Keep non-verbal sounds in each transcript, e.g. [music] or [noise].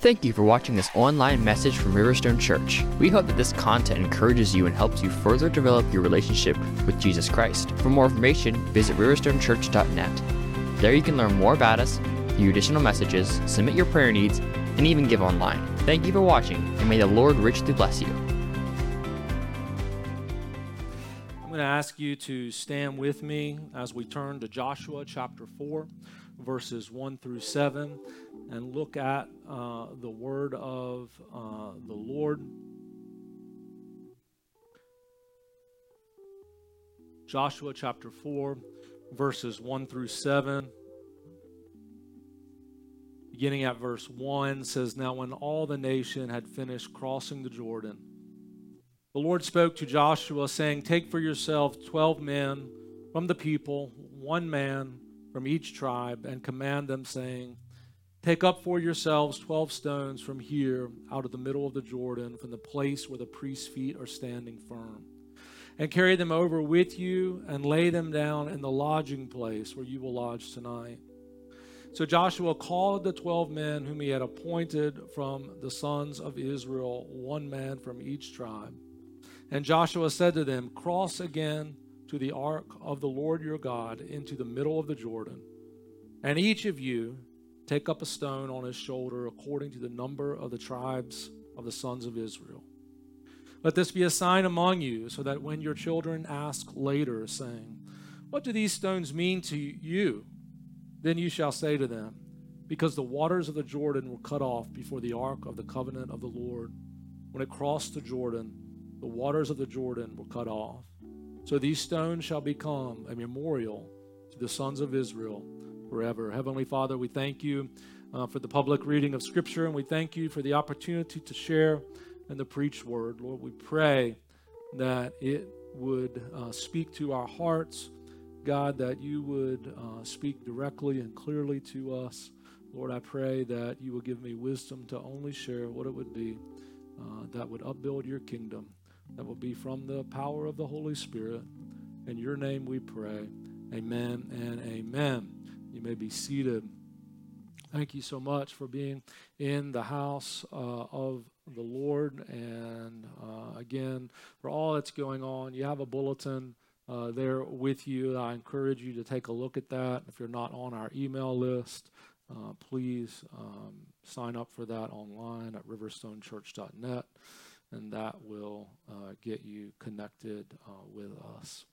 Thank you for watching this online message from Riverstone Church. We hope that this content encourages you and helps you further develop your relationship with Jesus Christ. For more information, visit riverstonechurch.net. There you can learn more about us, view additional messages, submit your prayer needs, and even give online. Thank you for watching, and may the Lord richly bless you. I'm going to ask you to stand with me as we turn to Joshua chapter 4, verses 1 through 7 and look at uh, the word of uh, the Lord. Joshua chapter 4, verses 1 through 7. Beginning at verse 1 says, Now when all the nation had finished crossing the Jordan, the Lord spoke to Joshua, saying, Take for yourself twelve men from the people, one man from each tribe, and command them, saying, Take up for yourselves twelve stones from here out of the middle of the Jordan, from the place where the priest's feet are standing firm. And carry them over with you and lay them down in the lodging place where you will lodge tonight. So Joshua called the twelve men whom he had appointed from the sons of Israel, one man from each tribe. And Joshua said to them, Cross again to the ark of the Lord your God into the middle of the Jordan. And each of you take up a stone on his shoulder according to the number of the tribes of the sons of Israel. Let this be a sign among you, so that when your children ask later, saying, What do these stones mean to you? Then you shall say to them, Because the waters of the Jordan were cut off before the ark of the covenant of the Lord. When it crossed the Jordan, the waters of the Jordan were cut off. So these stones shall become a memorial to the sons of Israel forever. Heavenly Father, we thank you uh, for the public reading of Scripture, and we thank you for the opportunity to share in the preached word. Lord, we pray that it would uh, speak to our hearts. God, that you would uh, speak directly and clearly to us. Lord, I pray that you will give me wisdom to only share what it would be uh, that would upbuild your kingdom, that will be from the power of the Holy Spirit. In your name we pray. Amen and amen. You may be seated. Thank you so much for being in the house uh, of the Lord. And uh, again, for all that's going on, you have a bulletin uh, there with you. I encourage you to take a look at that. If you're not on our email list, uh, please um, sign up for that online at riverstonechurch.net, and that will uh, get you connected uh, with us.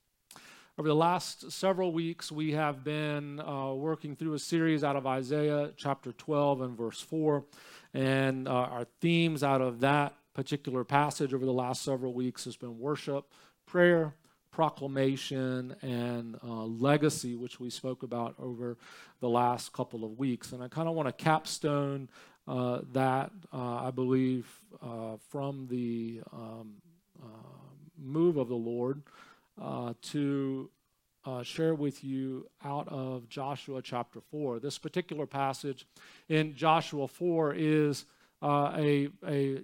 Over the last several weeks, we have been uh, working through a series out of Isaiah chapter 12 and verse 4. And uh, our themes out of that particular passage over the last several weeks has been worship, prayer, proclamation, and uh, legacy, which we spoke about over the last couple of weeks. And I kind of want to capstone uh, that, uh, I believe, uh, from the um, move of the Lord uh, to uh, share with you out of Joshua chapter 4. This particular passage in Joshua 4 is uh, a, a,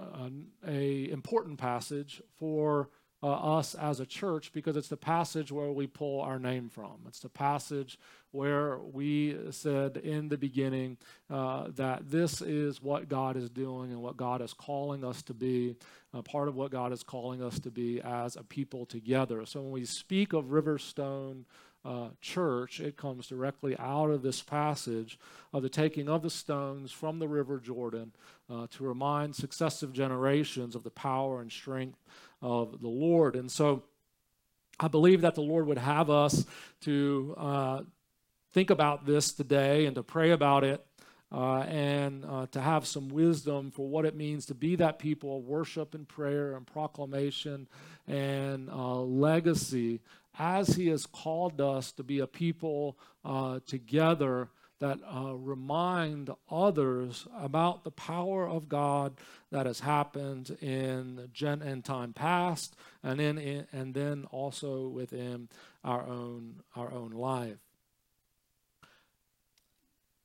uh, a important passage for uh, us as a church because it's the passage where we pull our name from. It's the passage where we said in the beginning uh, that this is what God is doing and what God is calling us to be, part of what God is calling us to be as a people together. So when we speak of Riverstone, uh, church, it comes directly out of this passage of the taking of the stones from the River Jordan uh, to remind successive generations of the power and strength of the Lord. And so I believe that the Lord would have us to uh, think about this today and to pray about it. Uh, and uh, to have some wisdom for what it means to be that people of worship and prayer and proclamation and uh, legacy as He has called us to be a people uh, together that uh, remind others about the power of God that has happened in gen in time past, and in, in and then also within our own our own life.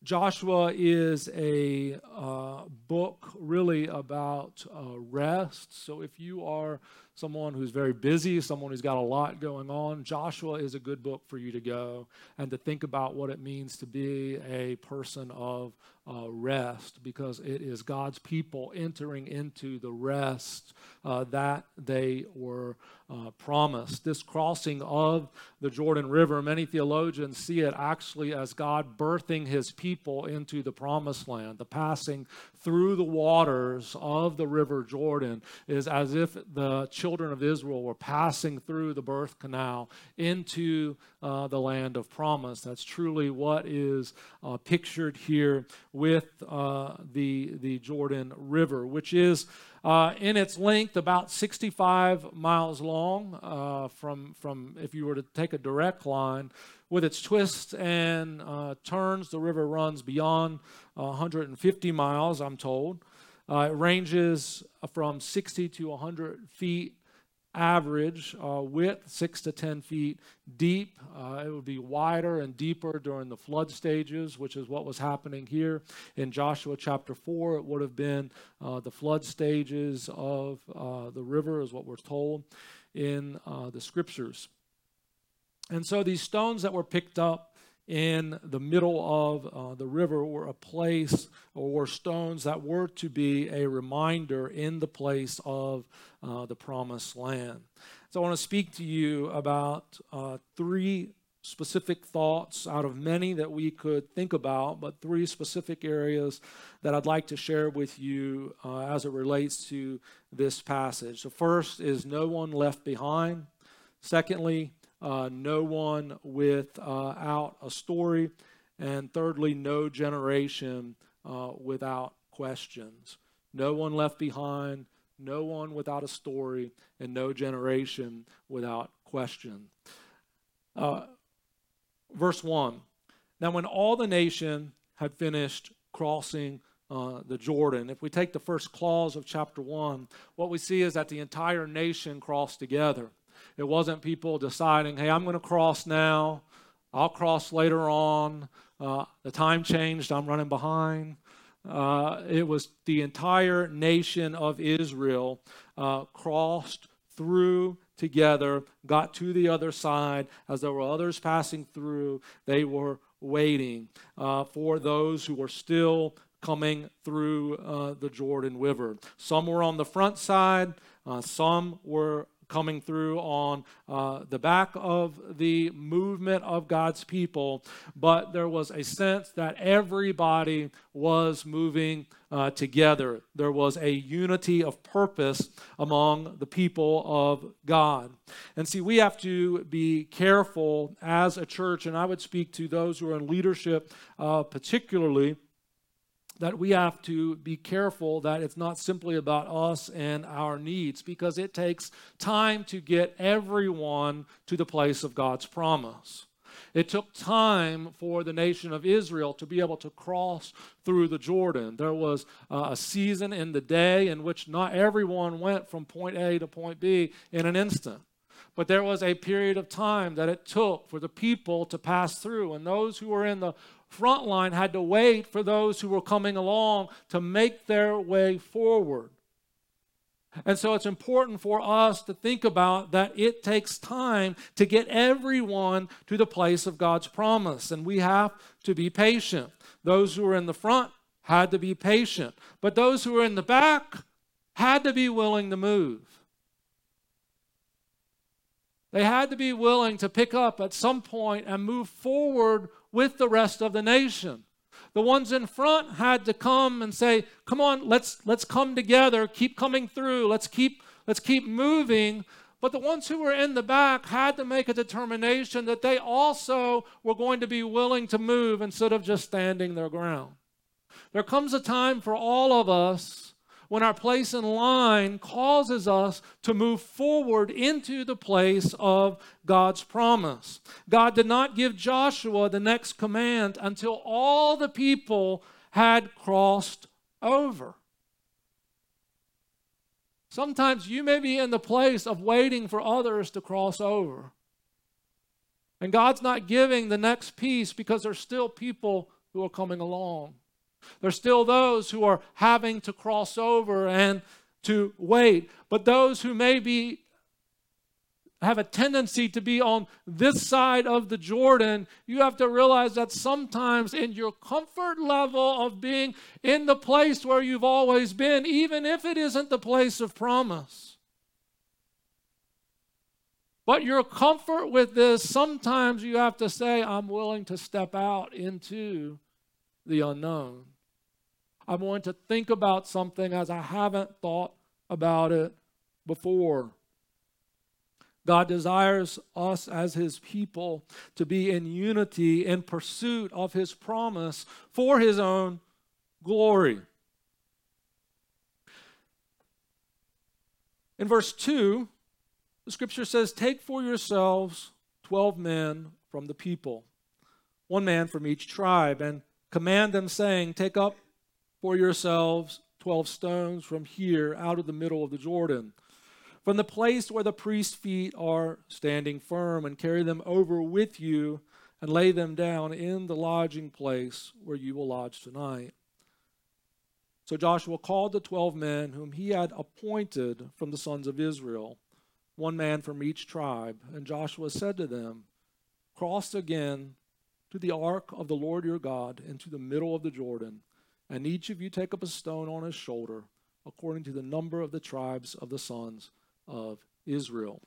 Joshua is a uh, book really about uh, rest. So if you are someone who's very busy, someone who's got a lot going on, Joshua is a good book for you to go and to think about what it means to be a person of uh, rest because it is God's people entering into the rest uh, that they were uh, promised. This crossing of the Jordan River, many theologians see it actually as God birthing his people into the promised land. The passing through the waters of the river Jordan is as if the children of Israel were passing through the birth canal into uh, the land of promise. That's truly what is uh, pictured here with uh, the, the Jordan River, which is uh, in its length about 65 miles long uh, from, from if you were to take a direct line. With its twists and uh, turns, the river runs beyond 150 miles, I'm told. Uh, it ranges from 60 to 100 feet average uh, width, six to 10 feet deep. Uh, it would be wider and deeper during the flood stages, which is what was happening here in Joshua chapter 4. It would have been uh, the flood stages of uh, the river, is what we're told in uh, the scriptures. And so these stones that were picked up in the middle of uh, the river were a place or stones that were to be a reminder in the place of uh, the promised land. So I want to speak to you about uh, three specific thoughts out of many that we could think about, but three specific areas that I'd like to share with you uh, as it relates to this passage. The first is no one left behind. Secondly, uh, no one without uh, a story, and thirdly, no generation uh, without questions. No one left behind, no one without a story, and no generation without question. Uh, verse 1 Now, when all the nation had finished crossing uh, the Jordan. If we take the first clause of chapter 1, what we see is that the entire nation crossed together. It wasn't people deciding, hey, I'm going to cross now. I'll cross later on. Uh, the time changed. I'm running behind. Uh, it was the entire nation of Israel uh, crossed through together, got to the other side. As there were others passing through, they were waiting uh, for those who were still coming through uh, the Jordan River. Some were on the front side, uh, some were coming through on uh, the back of the movement of God's people, but there was a sense that everybody was moving uh, together. There was a unity of purpose among the people of God. And see, we have to be careful as a church, and I would speak to those who are in leadership uh, particularly that we have to be careful that it's not simply about us and our needs because it takes time to get everyone to the place of God's promise. It took time for the nation of Israel to be able to cross through the Jordan. There was uh, a season in the day in which not everyone went from point A to point B in an instant. But there was a period of time that it took for the people to pass through. And those who were in the front line had to wait for those who were coming along to make their way forward. And so it's important for us to think about that it takes time to get everyone to the place of God's promise. And we have to be patient. Those who are in the front had to be patient, but those who are in the back had to be willing to move. They had to be willing to pick up at some point and move forward with the rest of the nation. The ones in front had to come and say, "Come on, let's let's come together, keep coming through. Let's keep let's keep moving." But the ones who were in the back had to make a determination that they also were going to be willing to move instead of just standing their ground. There comes a time for all of us when our place in line causes us to move forward into the place of God's promise. God did not give Joshua the next command until all the people had crossed over. Sometimes you may be in the place of waiting for others to cross over. And God's not giving the next piece because there's still people who are coming along. There's still those who are having to cross over and to wait. But those who may be have a tendency to be on this side of the Jordan, you have to realize that sometimes in your comfort level of being in the place where you've always been, even if it isn't the place of promise, but your comfort with this, sometimes you have to say, I'm willing to step out into the unknown. I'm going to think about something as I haven't thought about it before. God desires us as His people to be in unity in pursuit of His promise for His own glory. In verse 2, the scripture says, Take for yourselves 12 men from the people, one man from each tribe, and command them, saying, Take up for yourselves 12 stones from here out of the middle of the Jordan from the place where the priest's feet are standing firm, and carry them over with you and lay them down in the lodging place where you will lodge tonight. So Joshua called the twelve men whom he had appointed from the sons of Israel, one man from each tribe. And Joshua said to them, Cross again to the ark of the Lord your God into the middle of the Jordan, and each of you take up a stone on his shoulder, according to the number of the tribes of the sons of Israel.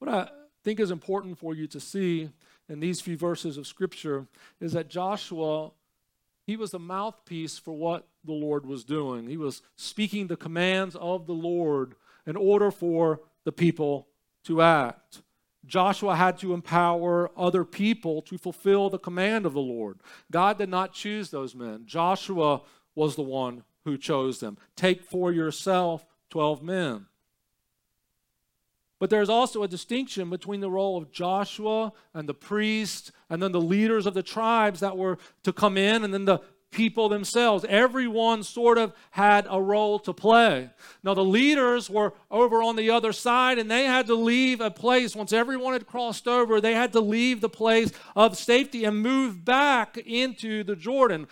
What I think is important for you to see in these few verses of Scripture is that Joshua, he was the mouthpiece for what the Lord was doing. He was speaking the commands of the Lord in order for the people to act. Joshua had to empower other people to fulfill the command of the Lord. God did not choose those men. Joshua was the one who chose them. Take for yourself 12 men. But there's also a distinction between the role of Joshua and the priest and then the leaders of the tribes that were to come in and then the people themselves. Everyone sort of had a role to play. Now, the leaders were over on the other side and they had to leave a place. Once everyone had crossed over, they had to leave the place of safety and move back into the Jordan.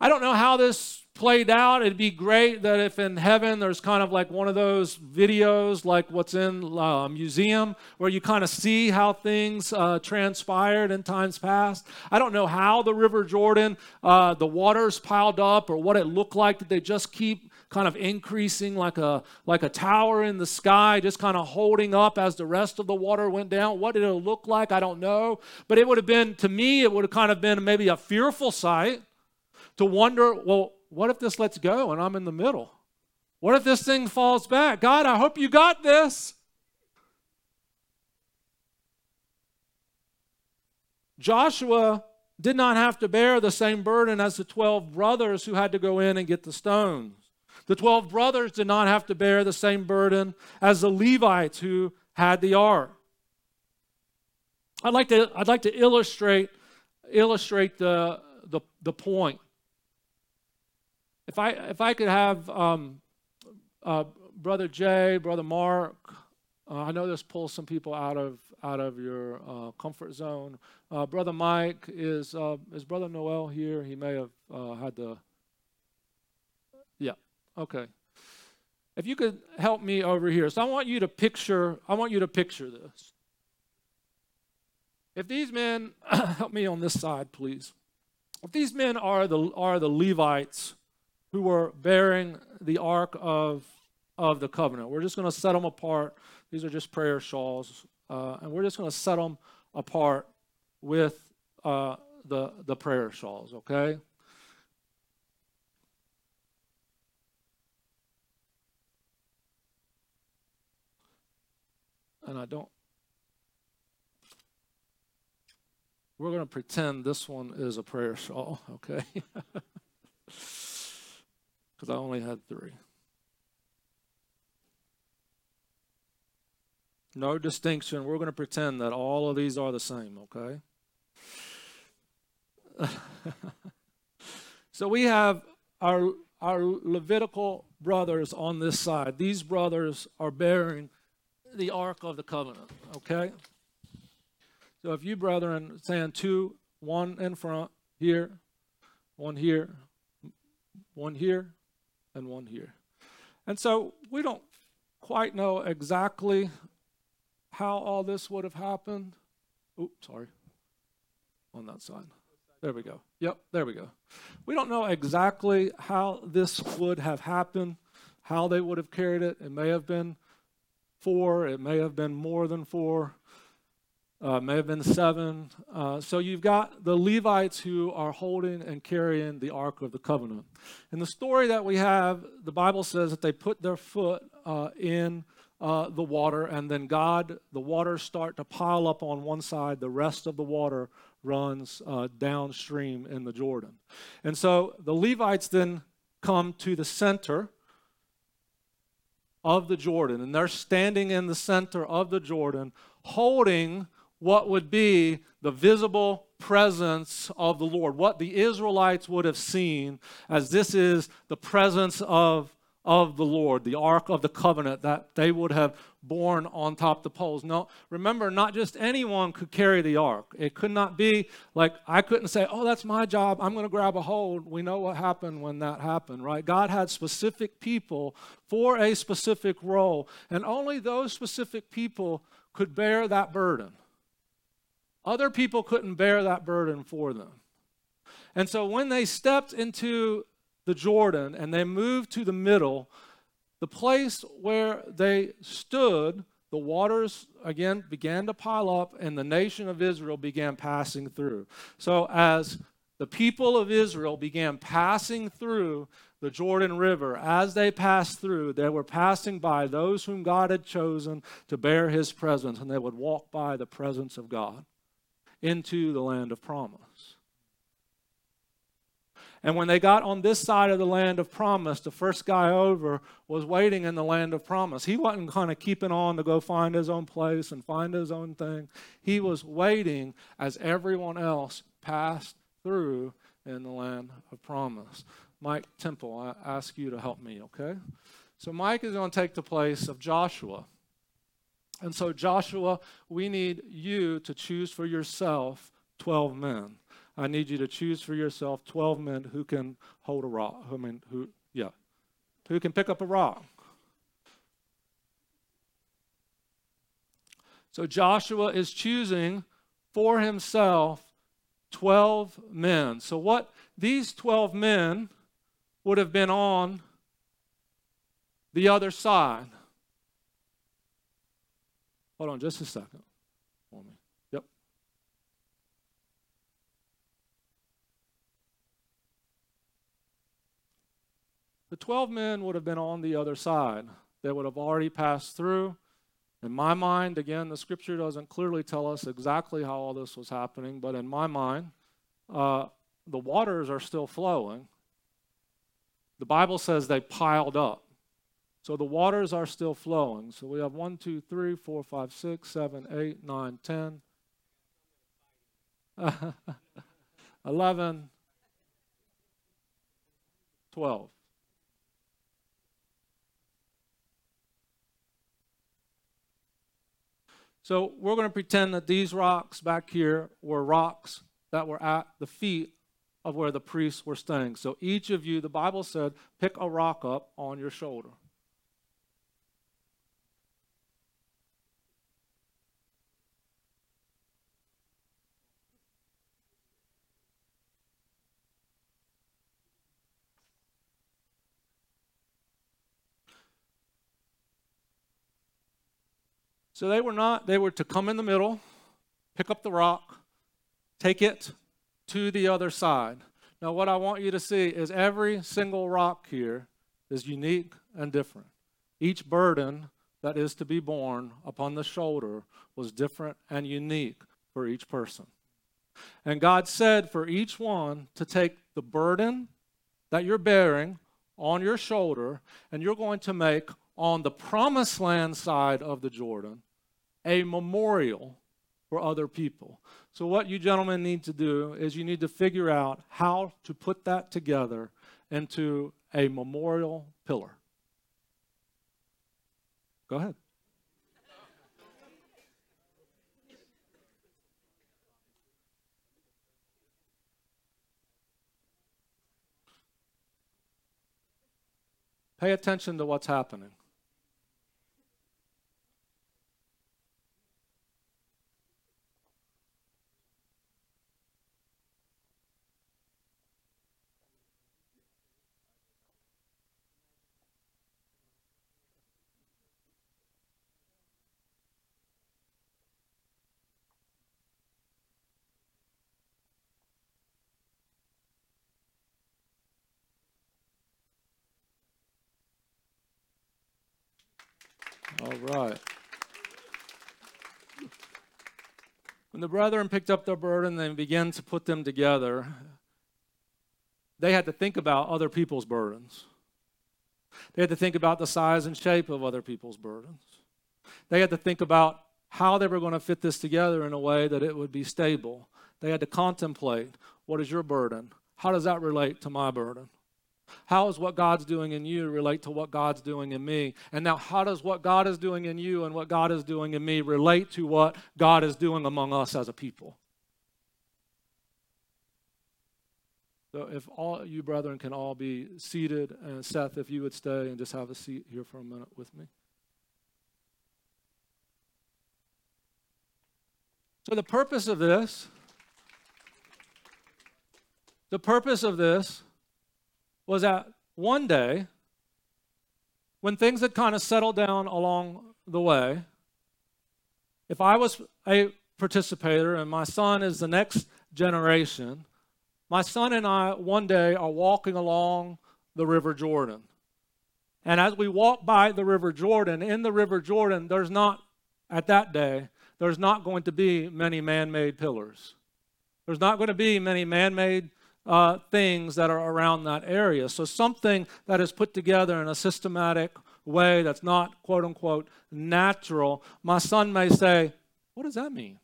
I don't know how this played out. It'd be great that if in heaven there's kind of like one of those videos, like what's in a museum, where you kind of see how things uh, transpired in times past. I don't know how the River Jordan, uh, the waters piled up, or what it looked like. Did they just keep kind of increasing like a like a tower in the sky just kind of holding up as the rest of the water went down what did it look like i don't know but it would have been to me it would have kind of been maybe a fearful sight to wonder well what if this lets go and I'm in the middle? What if this thing falls back? God, I hope you got this. Joshua did not have to bear the same burden as the 12 brothers who had to go in and get the stones. The 12 brothers did not have to bear the same burden as the Levites who had the ark. I'd like to, I'd like to illustrate, illustrate the, the, the point. If I if I could have um, uh, brother Jay, brother Mark, uh, I know this pulls some people out of out of your uh, comfort zone. Uh, brother Mike is uh, is brother Noel here? He may have uh, had the. Yeah. Okay. If you could help me over here, so I want you to picture. I want you to picture this. If these men, [coughs] help me on this side, please. If these men are the are the Levites who were bearing the ark of, of the covenant. We're just going to set them apart. These are just prayer shawls. Uh, and we're just going to set them apart with uh, the, the prayer shawls, okay? And I don't. We're going to pretend this one is a prayer shawl, [laughs] okay? [laughs] because I only had three. No distinction. We're going to pretend that all of these are the same, okay? [laughs] so we have our, our Levitical brothers on this side. These brothers are bearing the Ark of the Covenant, okay? So if you brethren stand two, one in front here, one here, one here, and one here. And so we don't quite know exactly how all this would have happened. Oops, sorry. On that side. There we go. Yep, there we go. We don't know exactly how this would have happened, how they would have carried it. It may have been four, it may have been more than four, uh, may have been seven. Uh, so you've got the Levites who are holding and carrying the Ark of the Covenant. In the story that we have, the Bible says that they put their foot uh, in uh, the water, and then God, the waters start to pile up on one side, the rest of the water runs uh, downstream in the Jordan. And so the Levites then come to the center of the Jordan, and they're standing in the center of the Jordan holding what would be the visible presence of the Lord, what the Israelites would have seen as this is the presence of of the Lord, the Ark of the Covenant that they would have borne on top the poles. No, remember, not just anyone could carry the Ark. It could not be like I couldn't say, oh, that's my job. I'm going to grab a hold. We know what happened when that happened, right? God had specific people for a specific role, and only those specific people could bear that burden. Other people couldn't bear that burden for them. And so when they stepped into the Jordan and they moved to the middle, the place where they stood, the waters again began to pile up and the nation of Israel began passing through. So as the people of Israel began passing through the Jordan River, as they passed through, they were passing by those whom God had chosen to bear his presence, and they would walk by the presence of God into the land of promise. And when they got on this side of the land of promise, the first guy over was waiting in the land of promise. He wasn't kind of keeping on to go find his own place and find his own thing. He was waiting as everyone else passed through in the land of promise. Mike Temple, I ask you to help me, okay? So Mike is going to take the place of Joshua. And so, Joshua, we need you to choose for yourself 12 men. I need you to choose for yourself 12 men who can hold a rock. I mean, who, yeah, who can pick up a rock. So Joshua is choosing for himself 12 men. So, what these 12 men would have been on the other side. Hold on just a second for me. Yep. The 12 men would have been on the other side. They would have already passed through. In my mind, again, the scripture doesn't clearly tell us exactly how all this was happening, but in my mind, uh, the waters are still flowing. The Bible says they piled up. So the waters are still flowing. So we have 1, 2, 3, 4, 5, 6, 7, 8, 9, 10, [laughs] 11, 12. So we're going to pretend that these rocks back here were rocks that were at the feet of where the priests were staying. So each of you, the Bible said, pick a rock up on your shoulder. So they were not, they were to come in the middle, pick up the rock, take it to the other side. Now, what I want you to see is every single rock here is unique and different. Each burden that is to be borne upon the shoulder was different and unique for each person. And God said for each one to take the burden that you're bearing on your shoulder, and you're going to make on the promised land side of the Jordan a memorial for other people. So, what you gentlemen need to do is you need to figure out how to put that together into a memorial pillar. Go ahead. Pay attention to what's happening. All right. When the brethren picked up their burden and began to put them together, they had to think about other people's burdens. They had to think about the size and shape of other people's burdens. They had to think about how they were going to fit this together in a way that it would be stable. They had to contemplate what is your burden? How does that relate to my burden? How does what God's doing in you relate to what God's doing in me? And now, how does what God is doing in you and what God is doing in me relate to what God is doing among us as a people? So, if all you brethren can all be seated, and Seth, if you would stay and just have a seat here for a minute with me. So, the purpose of this, the purpose of this was that one day, when things had kind of settled down along the way, if I was a participator and my son is the next generation, my son and I one day are walking along the River Jordan. And as we walk by the River Jordan, in the River Jordan, there's not, at that day, there's not going to be many man made pillars. There's not going to be many man made uh, things that are around that area. So, something that is put together in a systematic way that's not quote unquote natural, my son may say, What does that mean?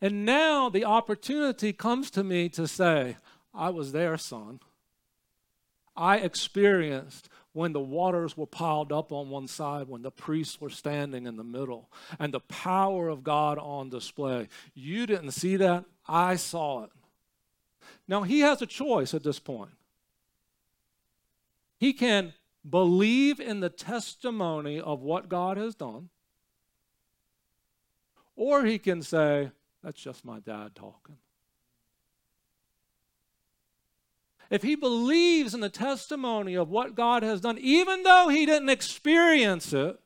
And now the opportunity comes to me to say, I was there, son. I experienced when the waters were piled up on one side, when the priests were standing in the middle, and the power of God on display. You didn't see that. I saw it. Now, he has a choice at this point. He can believe in the testimony of what God has done, or he can say, That's just my dad talking. If he believes in the testimony of what God has done, even though he didn't experience it,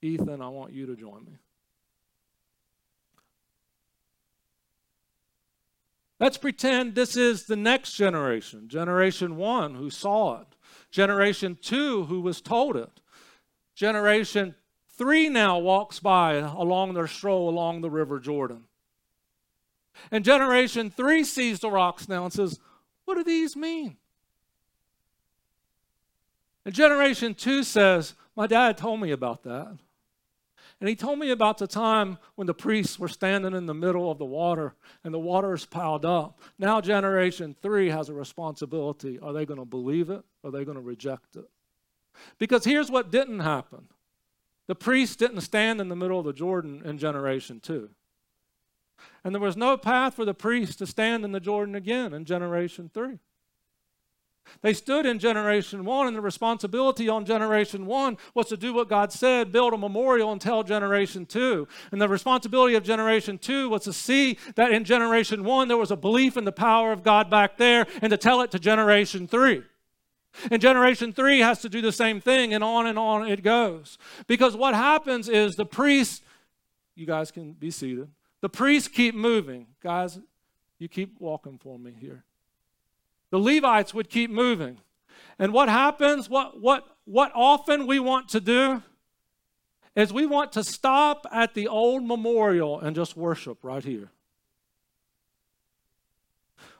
Ethan, I want you to join me. Let's pretend this is the next generation, generation one who saw it, generation two who was told it, generation three now walks by along their stroll along the river Jordan. And generation three sees the rocks now and says, What do these mean? And generation two says, My dad told me about that. And he told me about the time when the priests were standing in the middle of the water and the water is piled up. Now, generation three has a responsibility. Are they going to believe it? Or are they going to reject it? Because here's what didn't happen the priests didn't stand in the middle of the Jordan in generation two. And there was no path for the priests to stand in the Jordan again in generation three. They stood in generation one, and the responsibility on generation one was to do what God said, build a memorial and tell generation two. And the responsibility of generation two was to see that in generation one there was a belief in the power of God back there and to tell it to generation three. And generation three has to do the same thing, and on and on it goes. Because what happens is the priests, you guys can be seated, the priests keep moving. Guys, you keep walking for me here. The Levites would keep moving. And what happens, what, what, what often we want to do, is we want to stop at the old memorial and just worship right here.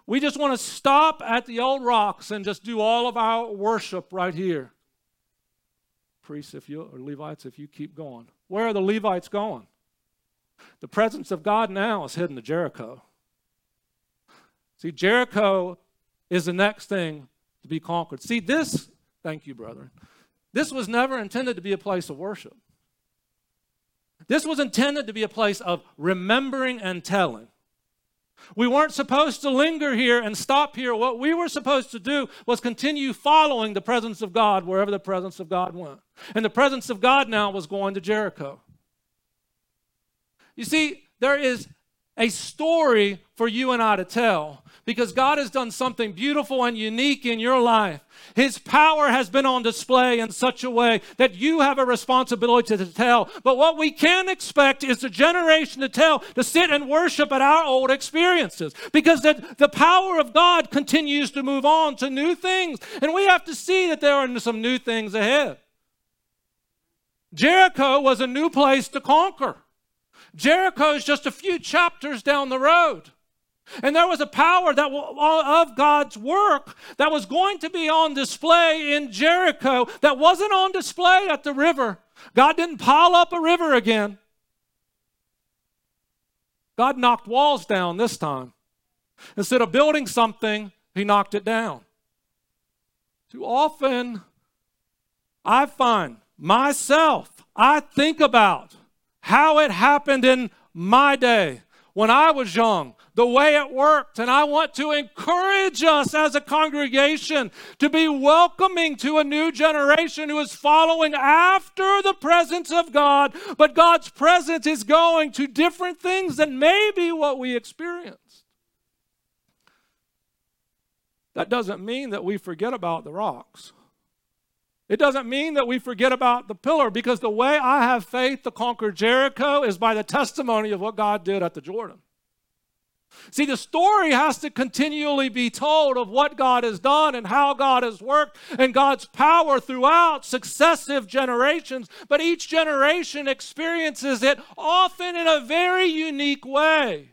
We just want to stop at the old rocks and just do all of our worship right here. Priests, if you or Levites, if you keep going. Where are the Levites going? The presence of God now is hidden to Jericho. See, Jericho is the next thing to be conquered. See, this, thank you, brethren, this was never intended to be a place of worship. This was intended to be a place of remembering and telling. We weren't supposed to linger here and stop here. What we were supposed to do was continue following the presence of God wherever the presence of God went. And the presence of God now was going to Jericho. You see, there is a story for you and I to tell because God has done something beautiful and unique in your life. His power has been on display in such a way that you have a responsibility to tell. But what we can expect is the generation to tell, to sit and worship at our old experiences because the, the power of God continues to move on to new things. And we have to see that there are some new things ahead. Jericho was a new place to conquer. Jericho is just a few chapters down the road. And there was a power that of God's work that was going to be on display in Jericho that wasn't on display at the river. God didn't pile up a river again. God knocked walls down this time. Instead of building something, he knocked it down. Too often, I find myself, I think about how it happened in my day when I was young, the way it worked. And I want to encourage us as a congregation to be welcoming to a new generation who is following after the presence of God, but God's presence is going to different things than maybe what we experienced. That doesn't mean that we forget about the rocks. It doesn't mean that we forget about the pillar because the way I have faith to conquer Jericho is by the testimony of what God did at the Jordan. See, the story has to continually be told of what God has done and how God has worked and God's power throughout successive generations. But each generation experiences it often in a very unique way.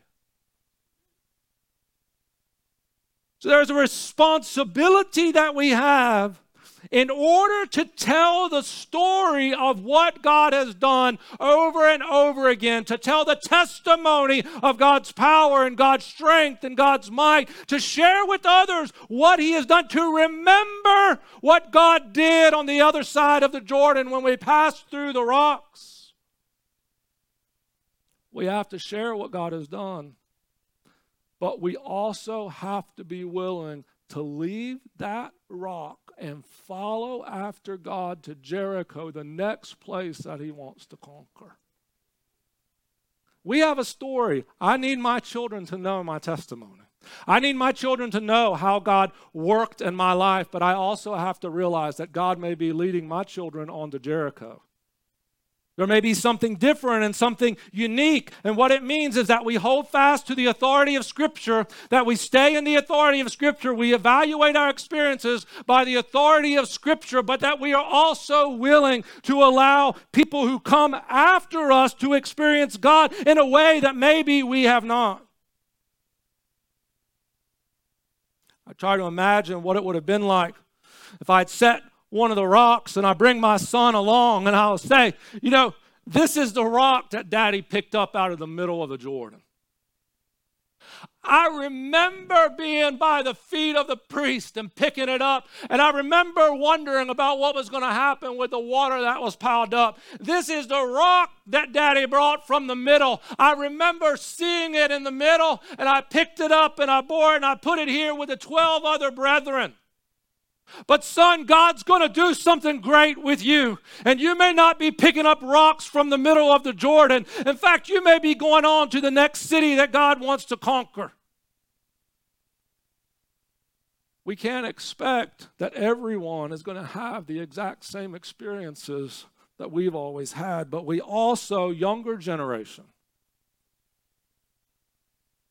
So there's a responsibility that we have in order to tell the story of what God has done over and over again, to tell the testimony of God's power and God's strength and God's might, to share with others what He has done, to remember what God did on the other side of the Jordan when we passed through the rocks. We have to share what God has done. But we also have to be willing to leave that rock and follow after God to Jericho, the next place that he wants to conquer. We have a story. I need my children to know my testimony. I need my children to know how God worked in my life, but I also have to realize that God may be leading my children on to Jericho. There may be something different and something unique. And what it means is that we hold fast to the authority of Scripture, that we stay in the authority of Scripture. We evaluate our experiences by the authority of Scripture, but that we are also willing to allow people who come after us to experience God in a way that maybe we have not. I try to imagine what it would have been like if I had set one of the rocks and I bring my son along and I'll say, you know, this is the rock that daddy picked up out of the middle of the Jordan. I remember being by the feet of the priest and picking it up. And I remember wondering about what was going to happen with the water that was piled up. This is the rock that daddy brought from the middle. I remember seeing it in the middle, and I picked it up and I bore it and I put it here with the 12 other brethren. But, son, God's going to do something great with you. And you may not be picking up rocks from the middle of the Jordan. In fact, you may be going on to the next city that God wants to conquer. We can't expect that everyone is going to have the exact same experiences that we've always had, but we also, younger generation,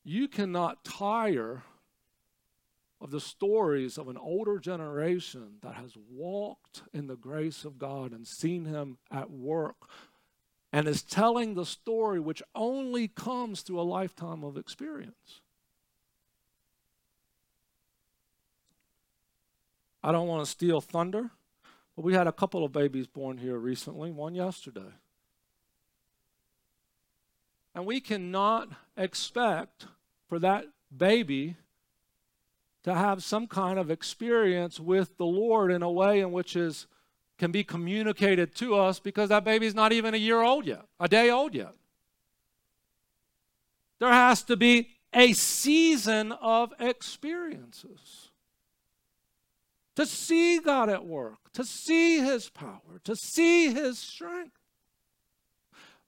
you cannot tire of the stories of an older generation that has walked in the grace of God and seen Him at work and is telling the story which only comes through a lifetime of experience. I don't want to steal thunder, but we had a couple of babies born here recently, one yesterday. And we cannot expect for that baby to have some kind of experience with the Lord in a way in which is can be communicated to us because that baby's not even a year old yet, a day old yet. There has to be a season of experiences to see God at work, to see His power, to see His strength.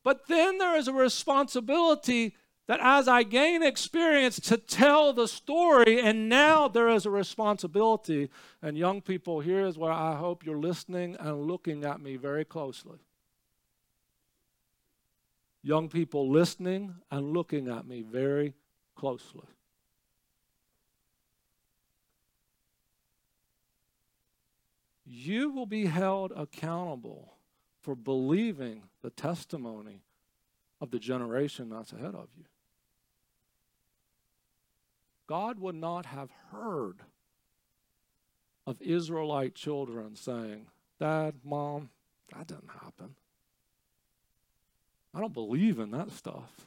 But then there is a responsibility that as I gain experience to tell the story, and now there is a responsibility. And young people, here is where I hope you're listening and looking at me very closely. Young people listening and looking at me very closely. You will be held accountable for believing the testimony of the generation that's ahead of you. God would not have heard of Israelite children saying, Dad, Mom, that didn't happen. I don't believe in that stuff.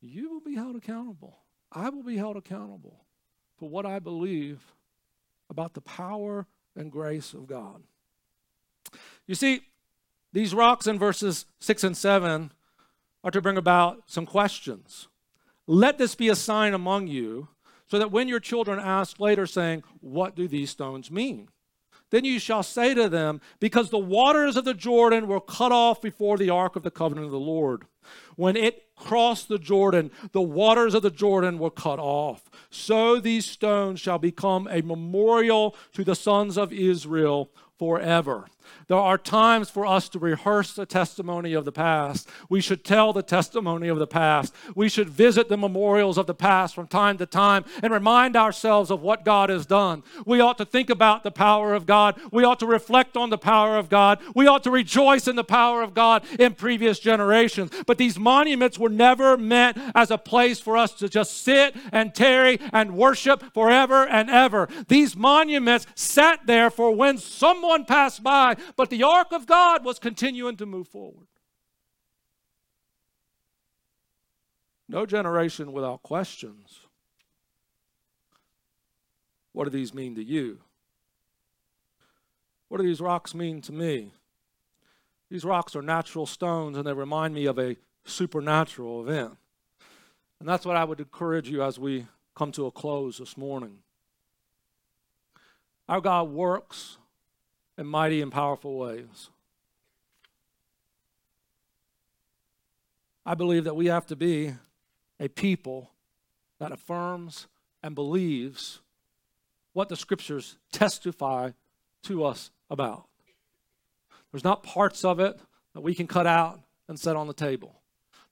You will be held accountable. I will be held accountable for what I believe about the power and grace of God. You see, these rocks in verses 6 and 7 are to bring about some questions. Let this be a sign among you, so that when your children ask later, saying, What do these stones mean? Then you shall say to them, Because the waters of the Jordan were cut off before the ark of the covenant of the Lord. When it crossed the Jordan, the waters of the Jordan were cut off. So these stones shall become a memorial to the sons of Israel forever. There are times for us to rehearse the testimony of the past. We should tell the testimony of the past. We should visit the memorials of the past from time to time and remind ourselves of what God has done. We ought to think about the power of God. We ought to reflect on the power of God. We ought to rejoice in the power of God in previous generations. But these monuments were never meant as a place for us to just sit and tarry and worship forever and ever. These monuments sat there for when someone passed by but the ark of God was continuing to move forward. No generation without questions. What do these mean to you? What do these rocks mean to me? These rocks are natural stones and they remind me of a supernatural event. And that's what I would encourage you as we come to a close this morning. Our God works in mighty and powerful ways. I believe that we have to be a people that affirms and believes what the scriptures testify to us about. There's not parts of it that we can cut out and set on the table.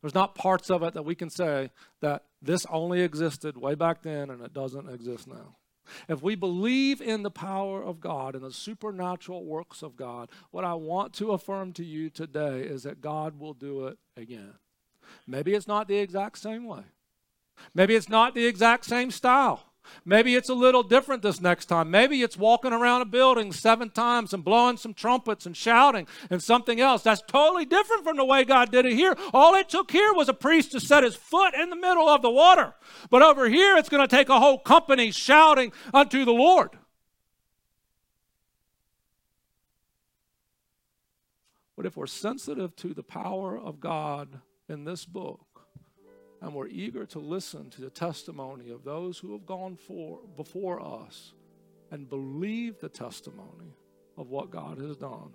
There's not parts of it that we can say that this only existed way back then and it doesn't exist now. If we believe in the power of God and the supernatural works of God, what I want to affirm to you today is that God will do it again. Maybe it's not the exact same way. Maybe it's not the exact same style. Maybe it's a little different this next time. Maybe it's walking around a building seven times and blowing some trumpets and shouting and something else. That's totally different from the way God did it here. All it took here was a priest to set his foot in the middle of the water. But over here, it's going to take a whole company shouting unto the Lord. But if we're sensitive to the power of God in this book, and we're eager to listen to the testimony of those who have gone for, before us and believe the testimony of what God has done,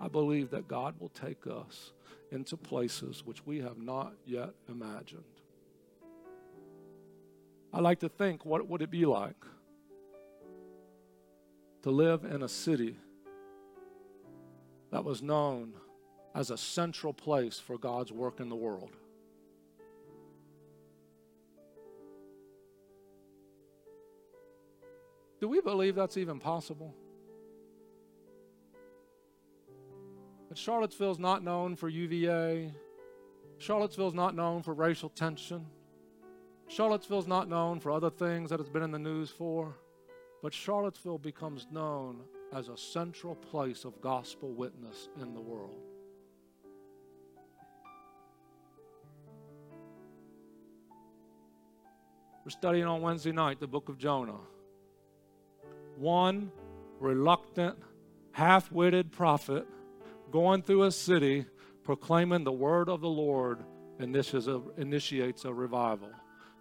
I believe that God will take us into places which we have not yet imagined. I like to think what would it be like to live in a city that was known as a central place for God's work in the world. Do we believe that's even possible? That Charlottesville's not known for UVA. Charlottesville's not known for racial tension. Charlottesville's not known for other things that it's been in the news for. But Charlottesville becomes known as a central place of gospel witness in the world. We're studying on Wednesday night the book of Jonah one reluctant, half witted prophet going through a city proclaiming the word of the Lord initiates a revival.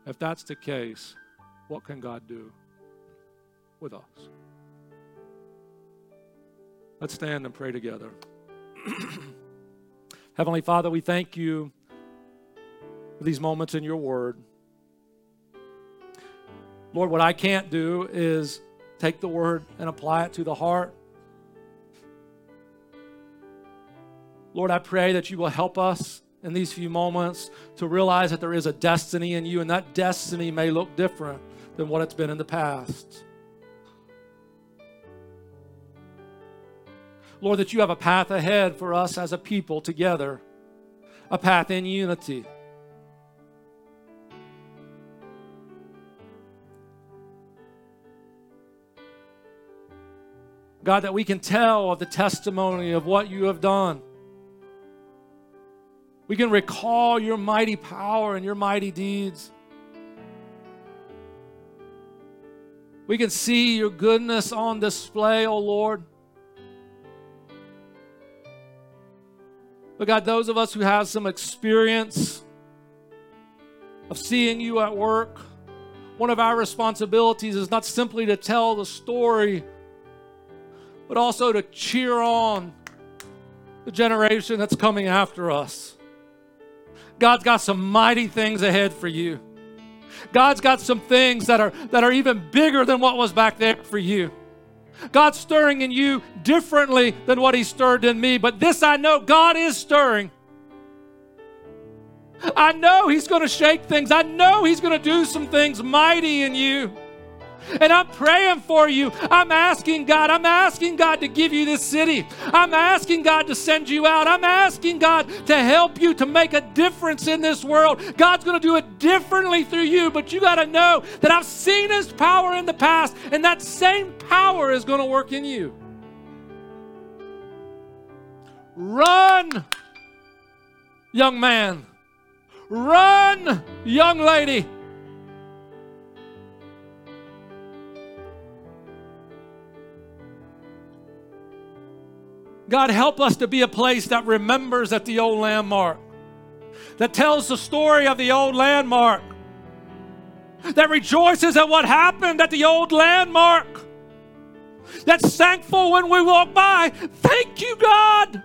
If that's the case, what can God do with us? Let's stand and pray together. [clears throat] Heavenly Father, we thank you for these moments in your word. Lord, what I can't do is take the word and apply it to the heart. Lord, I pray that you will help us in these few moments to realize that there is a destiny in you, and that destiny may look different than what it's been in the past. Lord, that you have a path ahead for us as a people together, a path in unity. God, that we can tell of the testimony of what you have done. We can recall your mighty power and your mighty deeds. We can see your goodness on display, O oh Lord. But God, those of us who have some experience of seeing you at work, one of our responsibilities is not simply to tell the story, but also to cheer on the generation that's coming after us. God's got some mighty things ahead for you. God's got some things that are that are even bigger than what was back there for you. God's stirring in you differently than what He stirred in me. But this I know God is stirring. I know He's going to shake things. I know He's going to do some things mighty in you. And I'm praying for you. I'm asking God, I'm asking God to give you this city. I'm asking God to send you out. I'm asking God to help you to make a difference in this world. God's going to do it differently through you, but you got to know that I've seen His power in the past, and that same power is going to work in you. Run, young man. Run, young lady. God, help us to be a place that remembers at the old landmark, that tells the story of the old landmark, that rejoices at what happened at the old landmark, that's thankful when we walk by. Thank you, God.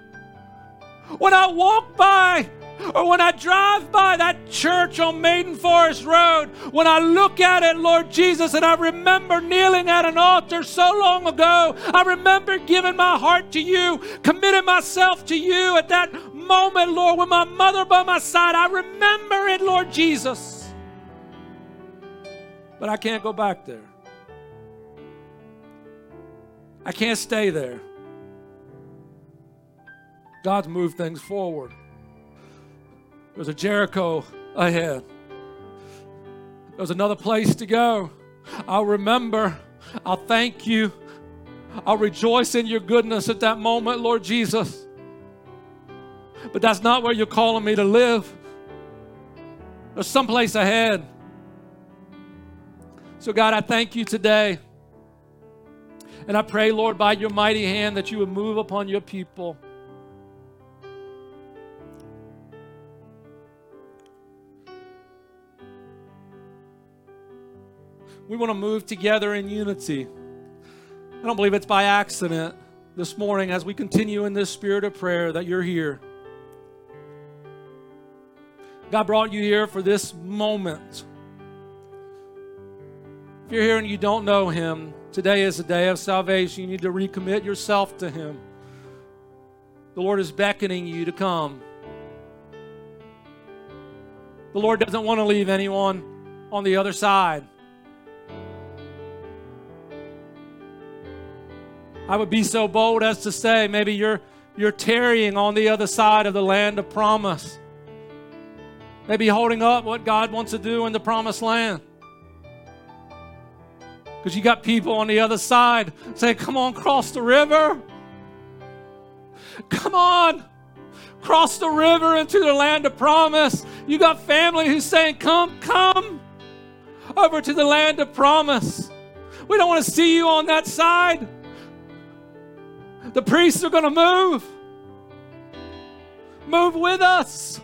When I walk by, or when I drive by that church on Maiden Forest Road, when I look at it, Lord Jesus, and I remember kneeling at an altar so long ago, I remember giving my heart to you, committing myself to you at that moment, Lord, with my mother by my side. I remember it, Lord Jesus. But I can't go back there. I can't stay there. God's moved things forward. There's a Jericho ahead. There's another place to go. I'll remember. I'll thank you. I'll rejoice in your goodness at that moment, Lord Jesus. But that's not where you're calling me to live. There's someplace ahead. So, God, I thank you today. And I pray, Lord, by your mighty hand that you would move upon your people. We want to move together in unity. I don't believe it's by accident this morning as we continue in this spirit of prayer that you're here. God brought you here for this moment. If you're here and you don't know Him, today is a day of salvation. You need to recommit yourself to Him. The Lord is beckoning you to come. The Lord doesn't want to leave anyone on the other side. I would be so bold as to say maybe you're, you're tarrying on the other side of the land of promise. Maybe holding up what God wants to do in the promised land. Because you got people on the other side saying, Come on, cross the river. Come on, cross the river into the land of promise. You got family who's saying, Come, come over to the land of promise. We don't want to see you on that side. The priests are going to move. Move with us.